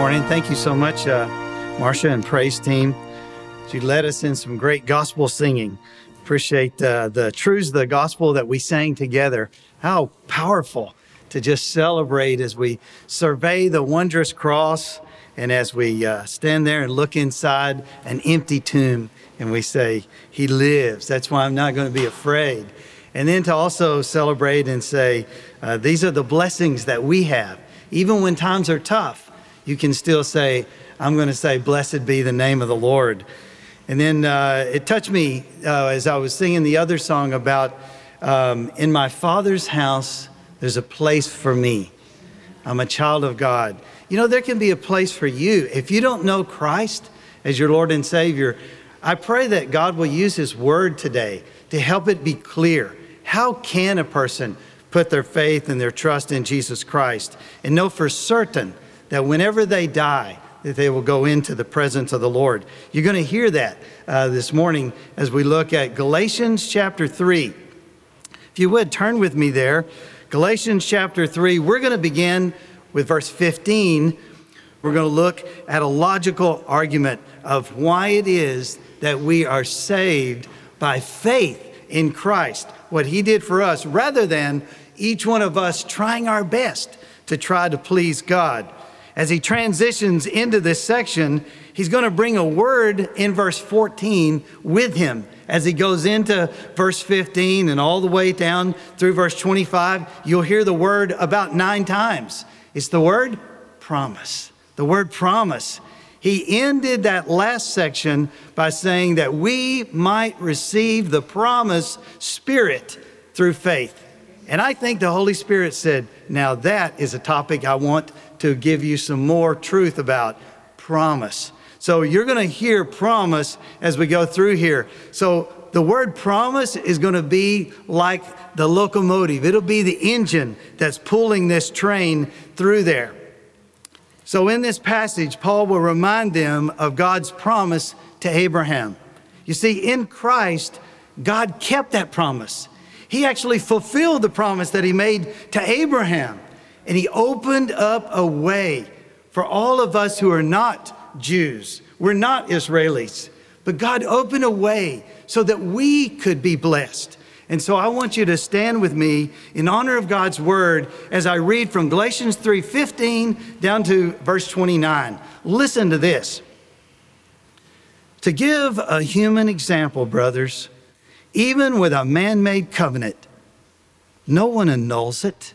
Morning. Thank you so much, uh, Marcia and praise team. You led us in some great gospel singing. Appreciate uh, the truths of the gospel that we sang together. How powerful to just celebrate as we survey the wondrous cross and as we uh, stand there and look inside an empty tomb and we say, He lives. That's why I'm not going to be afraid. And then to also celebrate and say, uh, These are the blessings that we have. Even when times are tough, you can still say, I'm going to say, Blessed be the name of the Lord. And then uh, it touched me uh, as I was singing the other song about um, in my Father's house, there's a place for me. I'm a child of God. You know, there can be a place for you. If you don't know Christ as your Lord and Savior, I pray that God will use His word today to help it be clear. How can a person put their faith and their trust in Jesus Christ and know for certain that whenever they die, that they will go into the presence of the Lord. You're going to hear that uh, this morning as we look at Galatians chapter 3. If you would turn with me there, Galatians chapter 3, we're going to begin with verse 15. We're going to look at a logical argument of why it is that we are saved by faith in Christ, what He did for us, rather than each one of us trying our best to try to please God as he transitions into this section, he's going to bring a word in verse 14 with him as he goes into verse 15 and all the way down through verse 25. You'll hear the word about nine times. It's the word promise. The word promise. He ended that last section by saying that we might receive the promise spirit through faith. And I think the Holy Spirit said, Now that is a topic I want to give you some more truth about promise. So you're going to hear promise as we go through here. So the word promise is going to be like the locomotive, it'll be the engine that's pulling this train through there. So in this passage, Paul will remind them of God's promise to Abraham. You see, in Christ, God kept that promise. He actually fulfilled the promise that he made to Abraham and he opened up a way for all of us who are not Jews. We're not Israelis, but God opened a way so that we could be blessed. And so I want you to stand with me in honor of God's word as I read from Galatians 3:15 down to verse 29. Listen to this. To give a human example, brothers, even with a man-made covenant, no one annuls it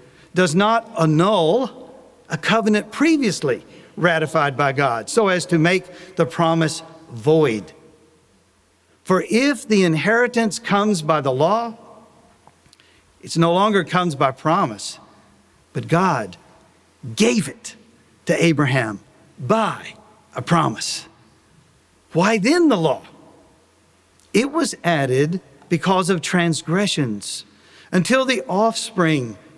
does not annul a covenant previously ratified by God so as to make the promise void. For if the inheritance comes by the law, it no longer comes by promise, but God gave it to Abraham by a promise. Why then the law? It was added because of transgressions until the offspring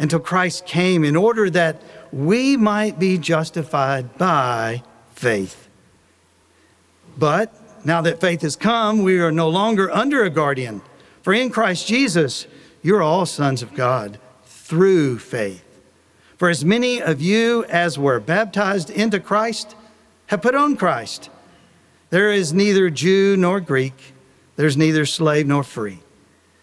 until Christ came in order that we might be justified by faith. But now that faith has come, we are no longer under a guardian. For in Christ Jesus, you're all sons of God through faith. For as many of you as were baptized into Christ have put on Christ. There is neither Jew nor Greek, there's neither slave nor free.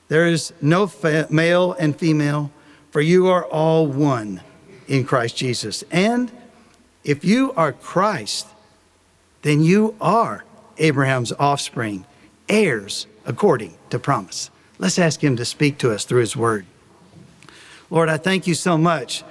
There is no fa- male and female, for you are all one in Christ Jesus. And if you are Christ, then you are Abraham's offspring, heirs according to promise. Let's ask him to speak to us through his word. Lord, I thank you so much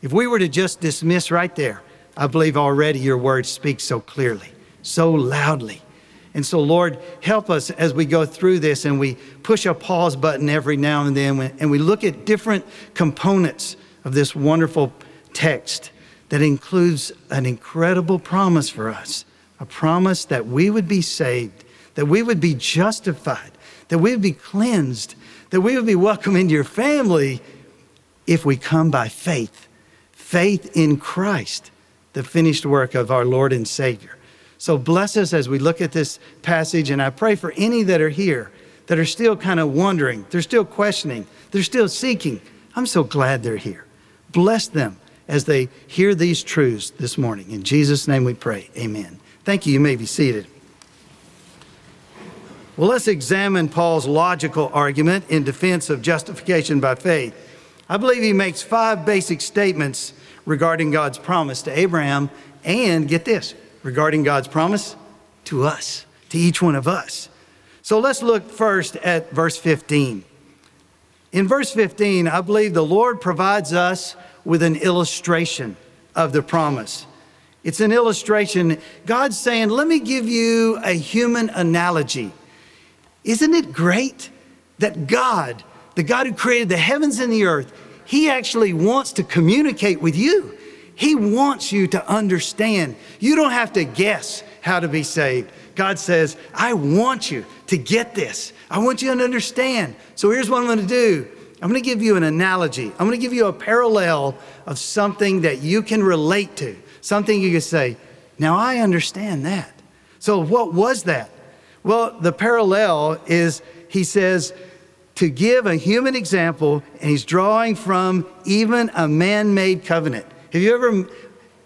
if we were to just dismiss right there, I believe already your word speaks so clearly, so loudly. And so, Lord, help us as we go through this and we push a pause button every now and then and we look at different components of this wonderful text that includes an incredible promise for us a promise that we would be saved, that we would be justified, that we would be cleansed, that we would be welcome into your family if we come by faith faith in Christ, the finished work of our Lord and Savior. So bless us as we look at this passage, and I pray for any that are here that are still kind of wondering, they're still questioning, they're still seeking. I'm so glad they're here. Bless them as they hear these truths this morning. In Jesus' name we pray. Amen. Thank you. You may be seated. Well, let's examine Paul's logical argument in defense of justification by faith. I believe he makes five basic statements regarding God's promise to Abraham, and get this, regarding God's promise to us, to each one of us. So let's look first at verse 15. In verse 15, I believe the Lord provides us with an illustration of the promise. It's an illustration. God's saying, Let me give you a human analogy. Isn't it great that God, the God who created the heavens and the earth, he actually wants to communicate with you. He wants you to understand. You don't have to guess how to be saved. God says, I want you to get this. I want you to understand. So here's what I'm going to do I'm going to give you an analogy. I'm going to give you a parallel of something that you can relate to, something you can say, Now I understand that. So, what was that? Well, the parallel is, he says, to give a human example, and he's drawing from even a man made covenant. Have you ever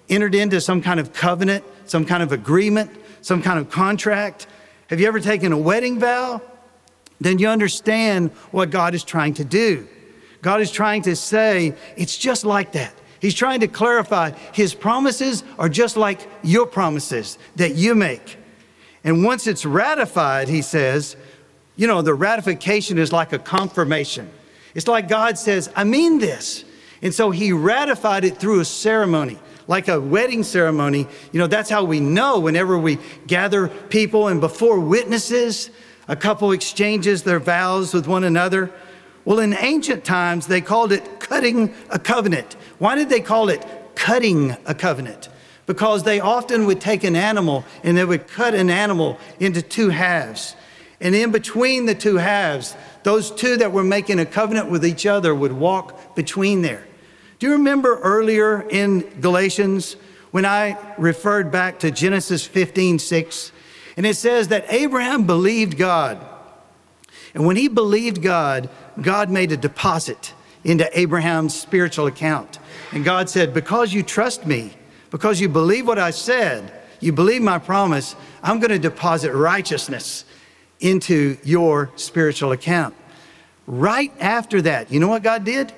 entered into some kind of covenant, some kind of agreement, some kind of contract? Have you ever taken a wedding vow? Then you understand what God is trying to do. God is trying to say, it's just like that. He's trying to clarify his promises are just like your promises that you make. And once it's ratified, he says, you know, the ratification is like a confirmation. It's like God says, I mean this. And so he ratified it through a ceremony, like a wedding ceremony. You know, that's how we know whenever we gather people and before witnesses, a couple exchanges their vows with one another. Well, in ancient times, they called it cutting a covenant. Why did they call it cutting a covenant? Because they often would take an animal and they would cut an animal into two halves. And in between the two halves, those two that were making a covenant with each other would walk between there. Do you remember earlier in Galatians when I referred back to Genesis 15 6? And it says that Abraham believed God. And when he believed God, God made a deposit into Abraham's spiritual account. And God said, Because you trust me, because you believe what I said, you believe my promise, I'm going to deposit righteousness into your spiritual account. Right after that, you know what God did?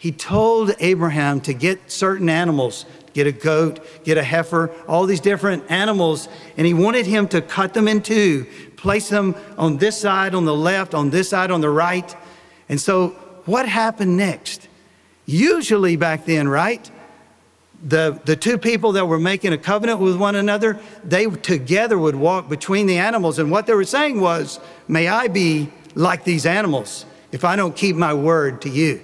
He told Abraham to get certain animals, get a goat, get a heifer, all these different animals, and he wanted him to cut them in two, place them on this side, on the left, on this side, on the right. And so, what happened next? Usually back then, right? the, the two people that were making a covenant with one another, they together would walk between the animals. And what they were saying was, May I be like these animals if I don't keep my word to you.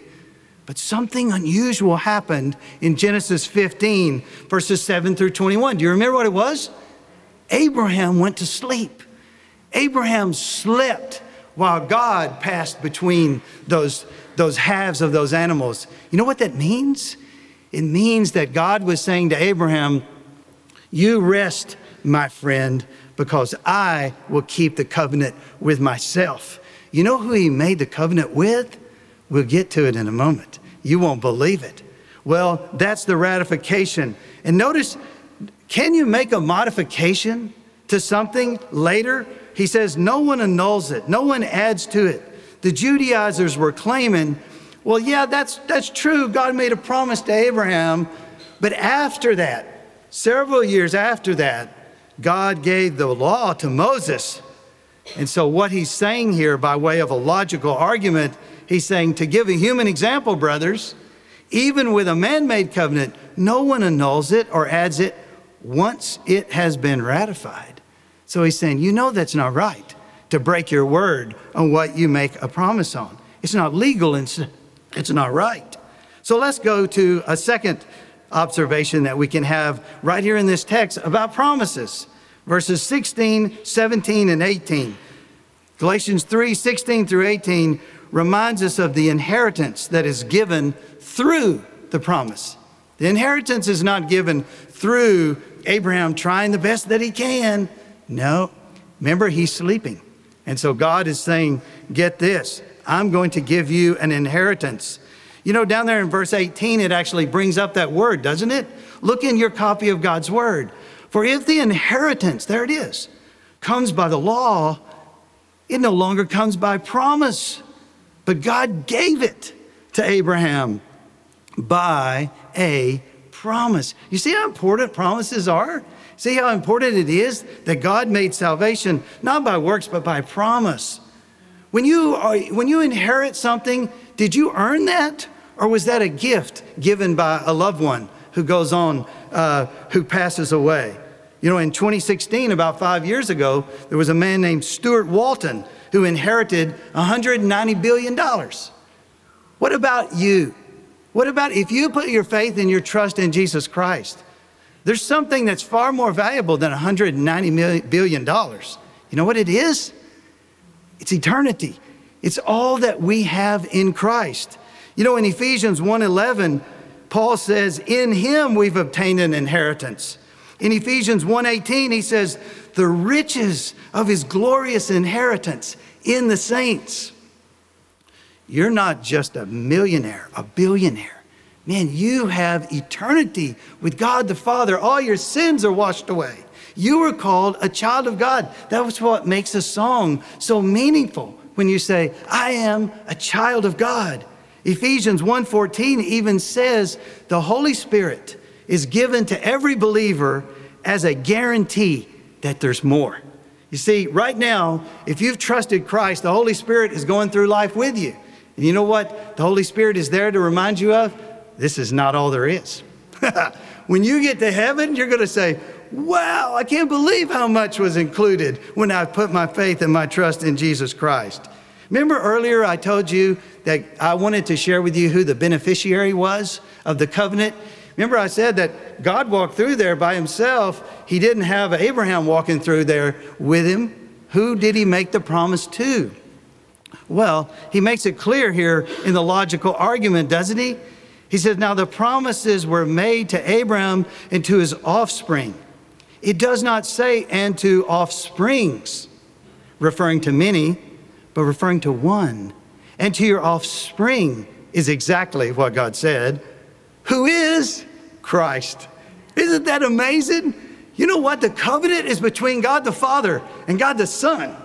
But something unusual happened in Genesis 15, verses 7 through 21. Do you remember what it was? Abraham went to sleep. Abraham slept while God passed between those, those halves of those animals. You know what that means? It means that God was saying to Abraham, You rest, my friend, because I will keep the covenant with myself. You know who he made the covenant with? We'll get to it in a moment. You won't believe it. Well, that's the ratification. And notice, can you make a modification to something later? He says, no one annuls it, no one adds to it. The Judaizers were claiming, well, yeah, that's, that's true. God made a promise to Abraham. But after that, several years after that, God gave the law to Moses. And so, what he's saying here, by way of a logical argument, he's saying to give a human example, brothers, even with a man made covenant, no one annuls it or adds it once it has been ratified. So, he's saying, you know, that's not right to break your word on what you make a promise on. It's not legal and it's not right. So, let's go to a second observation that we can have right here in this text about promises verses 16, 17, and 18. Galatians 3 16 through 18 reminds us of the inheritance that is given through the promise. The inheritance is not given through Abraham trying the best that he can. No, remember, he's sleeping. And so God is saying, Get this, I'm going to give you an inheritance. You know, down there in verse 18, it actually brings up that word, doesn't it? Look in your copy of God's word. For if the inheritance, there it is, comes by the law, it no longer comes by promise, but God gave it to Abraham by a promise. You see how important promises are? See how important it is that God made salvation not by works, but by promise. When you, are, when you inherit something, did you earn that? Or was that a gift given by a loved one who goes on, uh, who passes away? You know, in 2016, about five years ago, there was a man named Stuart Walton who inherited $190 billion. What about you? What about if you put your faith and your trust in Jesus Christ? There's something that's far more valuable than $190 billion. You know what it is? It's eternity. It's all that we have in Christ. You know, in Ephesians 1:11, Paul says, "In him we've obtained an inheritance." In Ephesians 1:18 he says, "The riches of his glorious inheritance in the saints." You're not just a millionaire, a billionaire. Man, you have eternity with God the Father. All your sins are washed away. You are called a child of God. That's what makes a song so meaningful when you say, "I am a child of God." Ephesians 1:14 even says the Holy Spirit is given to every believer as a guarantee that there's more. You see, right now, if you've trusted Christ, the Holy Spirit is going through life with you. And you know what the Holy Spirit is there to remind you of? This is not all there is. when you get to heaven, you're going to say, Wow, I can't believe how much was included when I put my faith and my trust in Jesus Christ. Remember earlier I told you that I wanted to share with you who the beneficiary was of the covenant? Remember, I said that God walked through there by himself. He didn't have Abraham walking through there with him. Who did he make the promise to? Well, he makes it clear here in the logical argument, doesn't he? He says, Now the promises were made to Abraham and to his offspring. It does not say, and to offsprings, referring to many, but referring to one. And to your offspring is exactly what God said who is Christ. Isn't that amazing? You know what? The covenant is between God the Father and God the Son.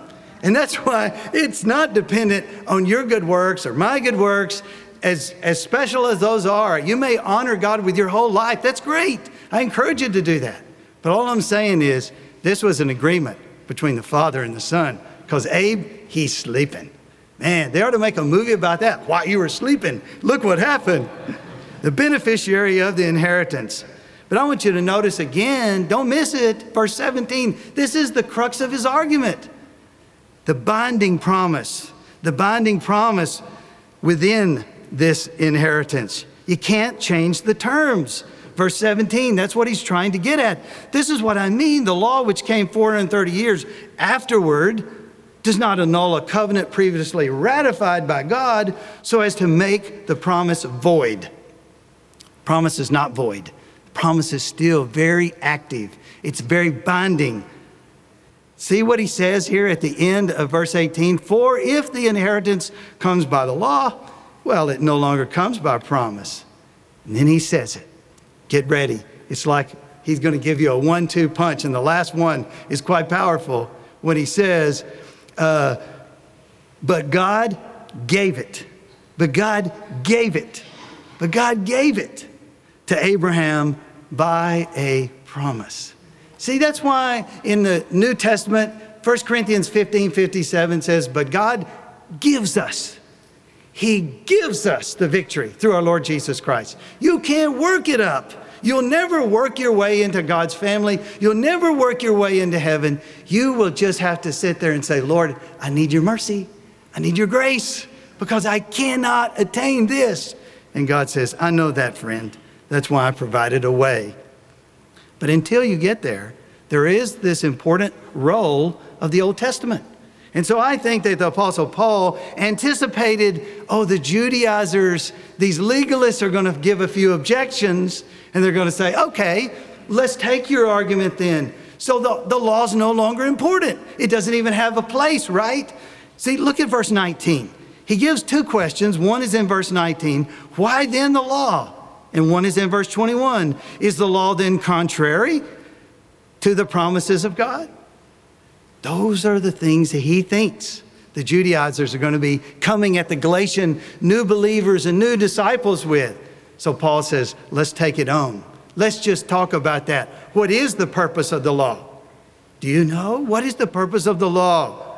And that's why it's not dependent on your good works or my good works, as, as special as those are. You may honor God with your whole life. That's great. I encourage you to do that. But all I'm saying is, this was an agreement between the Father and the Son. Because Abe, he's sleeping. Man, they ought to make a movie about that. While you were sleeping, look what happened the beneficiary of the inheritance. But I want you to notice again, don't miss it, verse 17. This is the crux of his argument. The binding promise, the binding promise within this inheritance. You can't change the terms. Verse 17, that's what he's trying to get at. This is what I mean. The law, which came 430 years afterward, does not annul a covenant previously ratified by God so as to make the promise void. Promise is not void. Promise is still very active, it's very binding. See what he says here at the end of verse 18? For if the inheritance comes by the law, well, it no longer comes by promise. And then he says it. Get ready. It's like he's going to give you a one two punch. And the last one is quite powerful when he says, uh, But God gave it. But God gave it. But God gave it to Abraham by a promise. See, that's why in the New Testament, 1 Corinthians 15 57 says, But God gives us. He gives us the victory through our Lord Jesus Christ. You can't work it up. You'll never work your way into God's family. You'll never work your way into heaven. You will just have to sit there and say, Lord, I need your mercy. I need your grace because I cannot attain this. And God says, I know that, friend. That's why I provided a way. But until you get there, there is this important role of the Old Testament. And so I think that the Apostle Paul anticipated oh, the Judaizers, these legalists are going to give a few objections, and they're going to say, okay, let's take your argument then. So the, the law's no longer important. It doesn't even have a place, right? See, look at verse 19. He gives two questions. One is in verse 19 Why then the law? And one is in verse 21. Is the law then contrary to the promises of God? Those are the things that he thinks the Judaizers are going to be coming at the Galatian new believers and new disciples with. So Paul says, let's take it on. Let's just talk about that. What is the purpose of the law? Do you know? What is the purpose of the law?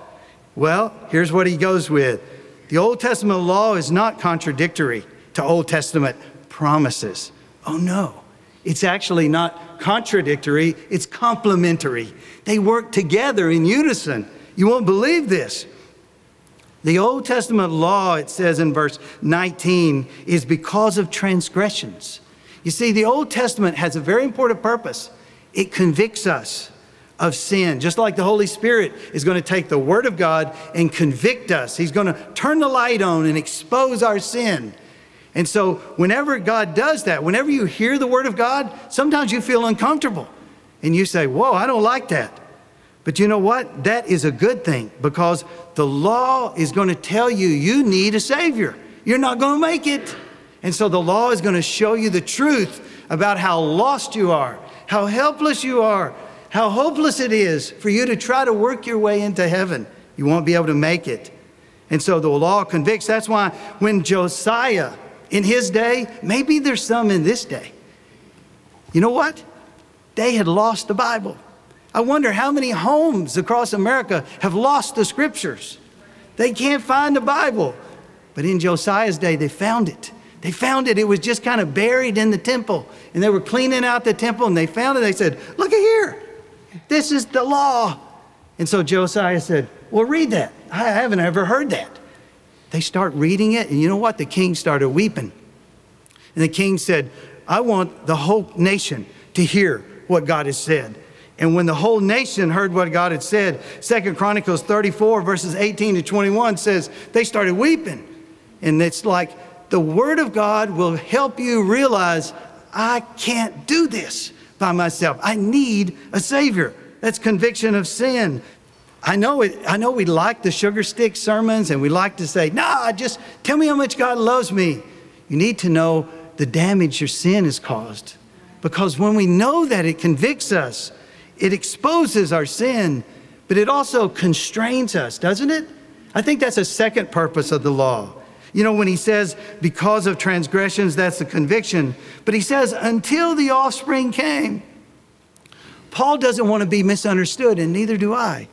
Well, here's what he goes with the Old Testament law is not contradictory to Old Testament promises. Oh no, it's actually not contradictory, it's complementary. They work together in unison. You won't believe this. The Old Testament law, it says in verse 19, is because of transgressions. You see, the Old Testament has a very important purpose. It convicts us of sin, just like the Holy Spirit is going to take the Word of God and convict us. He's going to turn the light on and expose our sin. And so, whenever God does that, whenever you hear the word of God, sometimes you feel uncomfortable and you say, Whoa, I don't like that. But you know what? That is a good thing because the law is going to tell you you need a Savior. You're not going to make it. And so, the law is going to show you the truth about how lost you are, how helpless you are, how hopeless it is for you to try to work your way into heaven. You won't be able to make it. And so, the law convicts. That's why when Josiah, in his day, maybe there's some in this day. You know what? They had lost the Bible. I wonder how many homes across America have lost the scriptures. They can't find the Bible. But in Josiah's day, they found it. They found it. It was just kind of buried in the temple. And they were cleaning out the temple and they found it. They said, Look at here. This is the law. And so Josiah said, Well, read that. I haven't ever heard that. They start reading it, and you know what? The king started weeping. And the king said, I want the whole nation to hear what God has said. And when the whole nation heard what God had said, Second Chronicles 34, verses 18 to 21 says, they started weeping. And it's like the word of God will help you realize I can't do this by myself. I need a Savior. That's conviction of sin. I know it, I know we like the sugar stick sermons and we like to say, nah, just tell me how much God loves me. You need to know the damage your sin has caused. Because when we know that, it convicts us, it exposes our sin, but it also constrains us, doesn't it? I think that's a second purpose of the law. You know, when he says, because of transgressions, that's the conviction, but he says, until the offspring came. Paul doesn't want to be misunderstood, and neither do I.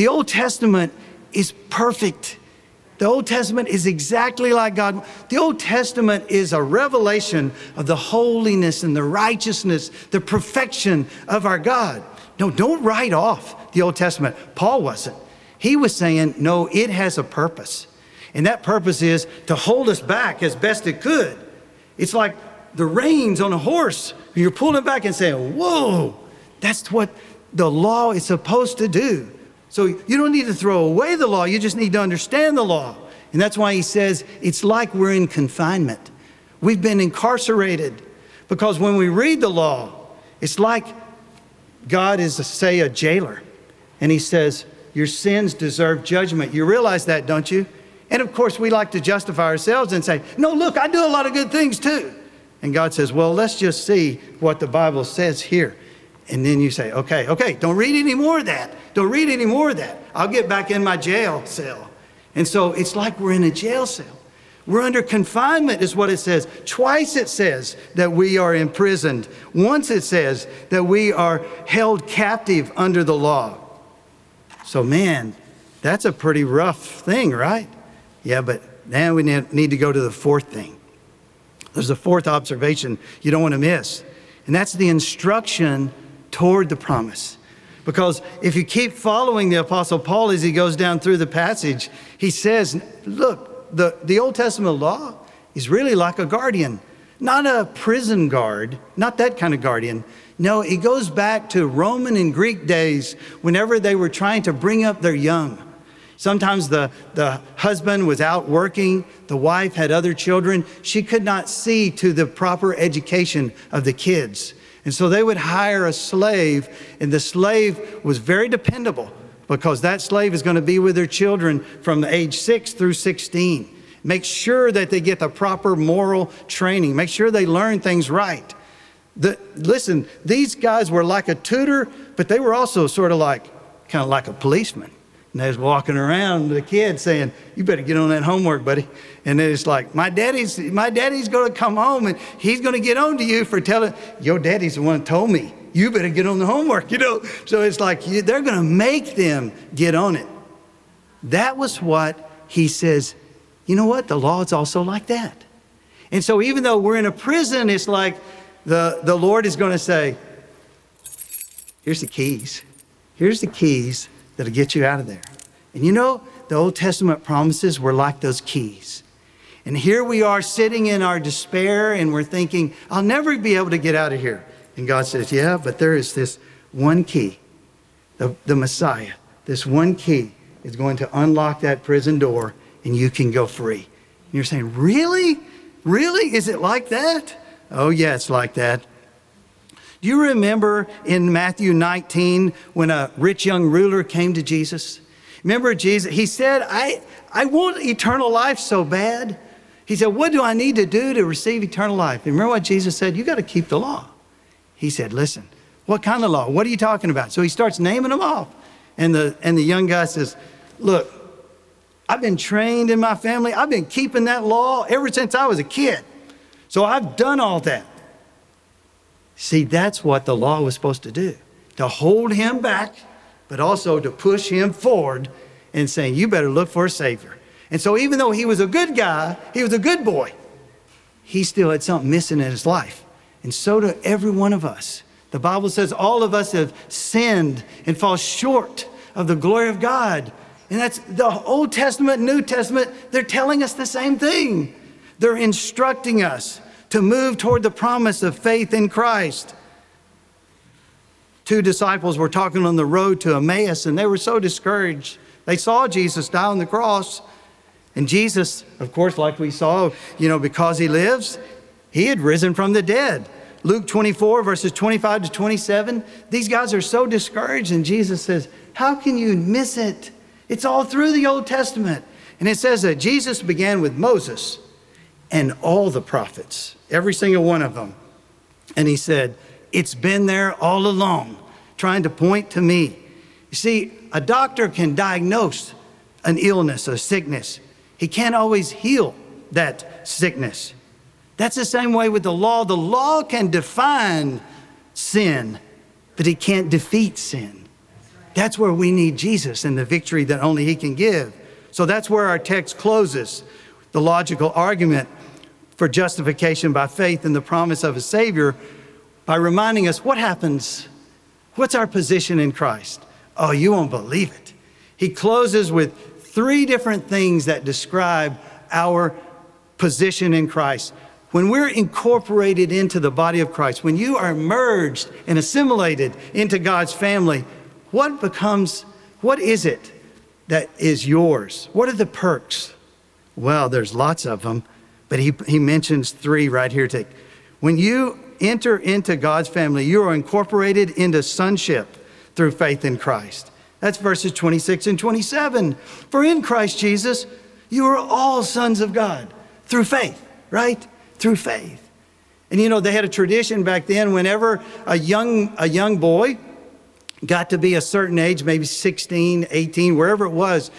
The Old Testament is perfect. The Old Testament is exactly like God. The Old Testament is a revelation of the holiness and the righteousness, the perfection of our God. No, don't write off the Old Testament. Paul wasn't. He was saying, no, it has a purpose. And that purpose is to hold us back as best it could. It's like the reins on a horse. You're pulling back and saying, whoa, that's what the law is supposed to do. So you don't need to throw away the law, you just need to understand the law. And that's why he says it's like we're in confinement. We've been incarcerated because when we read the law, it's like God is, say, a jailer. And he says, Your sins deserve judgment. You realize that, don't you? And of course, we like to justify ourselves and say, No, look, I do a lot of good things too. And God says, Well, let's just see what the Bible says here. And then you say, Okay, okay, don't read any more of that. Don't read any more of that. I'll get back in my jail cell. And so it's like we're in a jail cell. We're under confinement, is what it says. Twice it says that we are imprisoned. Once it says that we are held captive under the law. So, man, that's a pretty rough thing, right? Yeah, but now we need to go to the fourth thing. There's a fourth observation you don't want to miss, and that's the instruction toward the promise. Because if you keep following the Apostle Paul as he goes down through the passage, he says, Look, the, the Old Testament law is really like a guardian, not a prison guard, not that kind of guardian. No, it goes back to Roman and Greek days whenever they were trying to bring up their young. Sometimes the, the husband was out working, the wife had other children. She could not see to the proper education of the kids. And so they would hire a slave, and the slave was very dependable because that slave is going to be with their children from the age 6 through 16. Make sure that they get the proper moral training. Make sure they learn things right. The, listen, these guys were like a tutor, but they were also sort of like, kind of like a policeman. And they was walking around the kid saying, "You better get on that homework, buddy." And then it's like, "My daddy's my daddy's to come home and he's to get on to you for telling your daddy's the one told me you better get on the homework." You know, so it's like they're to make them get on it. That was what he says. You know what? The law is also like that. And so even though we're in a prison, it's like the the Lord is to say, "Here's the keys. Here's the keys." That'll get you out of there. And you know, the Old Testament promises were like those keys. And here we are sitting in our despair and we're thinking, I'll never be able to get out of here. And God says, Yeah, but there is this one key, the, the Messiah. This one key is going to unlock that prison door and you can go free. And you're saying, Really? Really? Is it like that? Oh, yeah, it's like that. Do you remember in Matthew 19 when a rich young ruler came to Jesus? Remember Jesus? He said, I, I want eternal life so bad. He said, What do I need to do to receive eternal life? And remember what Jesus said? You got to keep the law. He said, Listen, what kind of law? What are you talking about? So he starts naming them off. And the, and the young guy says, Look, I've been trained in my family. I've been keeping that law ever since I was a kid. So I've done all that. See, that's what the law was supposed to do to hold him back, but also to push him forward and saying, You better look for a Savior. And so, even though he was a good guy, he was a good boy, he still had something missing in his life. And so do every one of us. The Bible says all of us have sinned and fall short of the glory of God. And that's the Old Testament, New Testament, they're telling us the same thing. They're instructing us to move toward the promise of faith in Christ. Two disciples were talking on the road to Emmaus and they were so discouraged. They saw Jesus die on the cross. And Jesus, of course, like we saw, you know, because he lives, he had risen from the dead. Luke 24, verses 25 to 27. These guys are so discouraged, and Jesus says, How can you miss it? It's all through the Old Testament. And it says that Jesus began with Moses and all the prophets, every single one of them. And he said, It's been there all along, trying to point to me. You see, a doctor can diagnose an illness, a sickness. He can't always heal that sickness. That's the same way with the law. The law can define sin, but it can't defeat sin. That's where we need Jesus and the victory that only He can give. So that's where our text closes the logical argument for justification by faith in the promise of a Savior by reminding us what happens, what's our position in Christ. Oh, you won't believe it. He closes with three different things that describe our position in Christ. When we're incorporated into the body of Christ, when you are merged and assimilated into God's family, what becomes, what is it that is yours? What are the perks? Well, there's lots of them, but he, he mentions three right here. Take. When you enter into God's family, you are incorporated into sonship through faith in Christ. That's verses 26 and 27. For in Christ Jesus, you are all sons of God through faith, right? Through faith. And you know, they had a tradition back then whenever a young, a young boy got to be a certain age, maybe 16, 18, wherever it was,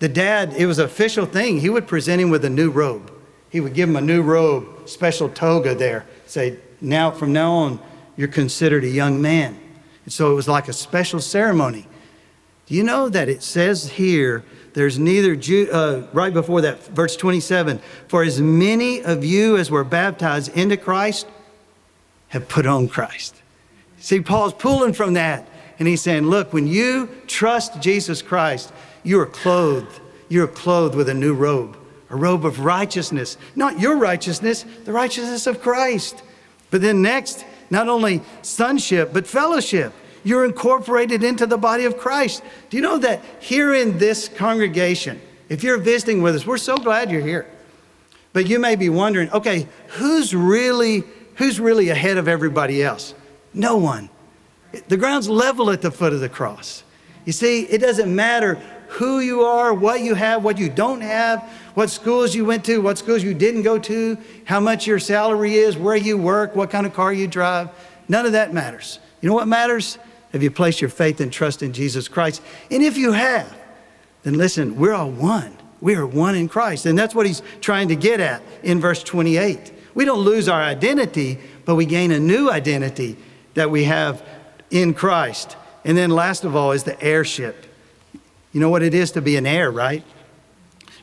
the dad, it was an official thing. He would present him with a new robe. He would give him a new robe, special toga there, say, now from now on, you're considered a young man. And so it was like a special ceremony. Do you know that it says here, there's neither Jew, uh, right before that, verse 27, for as many of you as were baptized into Christ have put on Christ. See, Paul's pulling from that. And he's saying, look, when you trust Jesus Christ, you are clothed. You're clothed with a new robe, a robe of righteousness. Not your righteousness, the righteousness of Christ. But then next, not only sonship, but fellowship. You're incorporated into the body of Christ. Do you know that here in this congregation, if you're visiting with us, we're so glad you're here. But you may be wondering, okay, who's really who's really ahead of everybody else? No one. The ground's level at the foot of the cross. You see, it doesn't matter who you are, what you have, what you don't have, what schools you went to, what schools you didn't go to, how much your salary is, where you work, what kind of car you drive. None of that matters. You know what matters? Have you placed your faith and trust in Jesus Christ? And if you have, then listen, we're all one. We are one in Christ. And that's what he's trying to get at in verse 28. We don't lose our identity, but we gain a new identity that we have in Christ. And then last of all is the heirship. You know what it is to be an heir, right?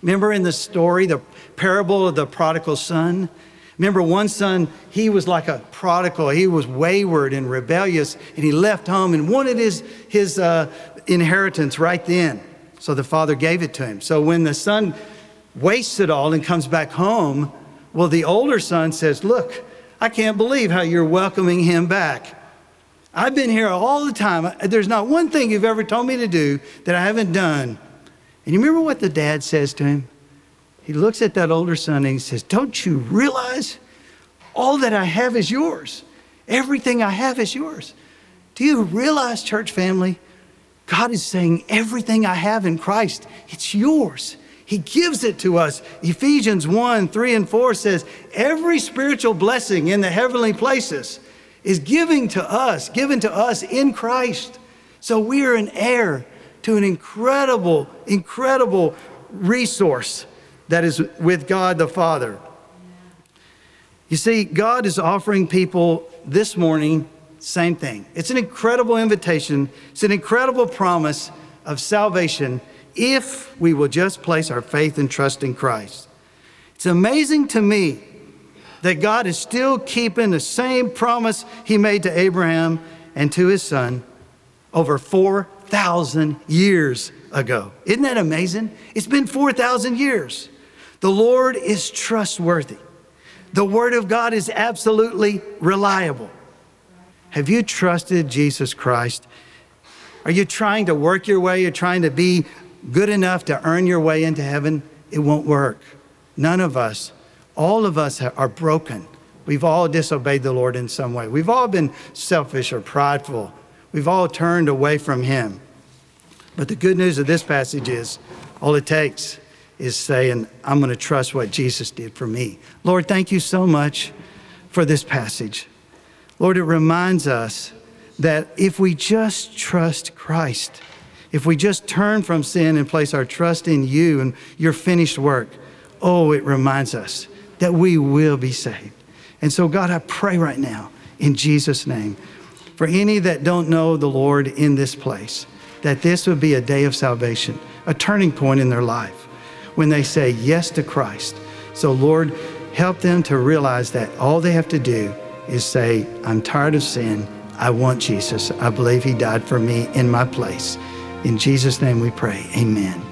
Remember in the story, the parable of the prodigal son? Remember, one son, he was like a prodigal. He was wayward and rebellious, and he left home and wanted his, his uh, inheritance right then. So the father gave it to him. So when the son wastes it all and comes back home, well, the older son says, Look, I can't believe how you're welcoming him back. I've been here all the time. There's not one thing you've ever told me to do that I haven't done. And you remember what the dad says to him? He looks at that older son and he says, Don't you realize all that I have is yours? Everything I have is yours. Do you realize, church family? God is saying, Everything I have in Christ, it's yours. He gives it to us. Ephesians 1 3 and 4 says, Every spiritual blessing in the heavenly places is giving to us, given to us in Christ. So we are an heir to an incredible, incredible resource that is with God the Father. You see, God is offering people this morning, same thing. It's an incredible invitation, it's an incredible promise of salvation if we will just place our faith and trust in Christ. It's amazing to me that God is still keeping the same promise he made to Abraham and to his son over 4,000 years ago. Isn't that amazing? It's been 4,000 years. The Lord is trustworthy. The Word of God is absolutely reliable. Have you trusted Jesus Christ? Are you trying to work your way? You're trying to be good enough to earn your way into heaven? It won't work. None of us all of us are broken. We've all disobeyed the Lord in some way. We've all been selfish or prideful. We've all turned away from Him. But the good news of this passage is all it takes is saying, I'm going to trust what Jesus did for me. Lord, thank you so much for this passage. Lord, it reminds us that if we just trust Christ, if we just turn from sin and place our trust in you and your finished work, oh, it reminds us that we will be saved. And so, God, I pray right now in Jesus' name for any that don't know the Lord in this place, that this would be a day of salvation, a turning point in their life. when they say yes to Christ. So, Lord, help them to realize that all they have to do is say, I'm tired of sin. I want Jesus. I believe he died for me in my place. In Jesus' name we pray. Amen.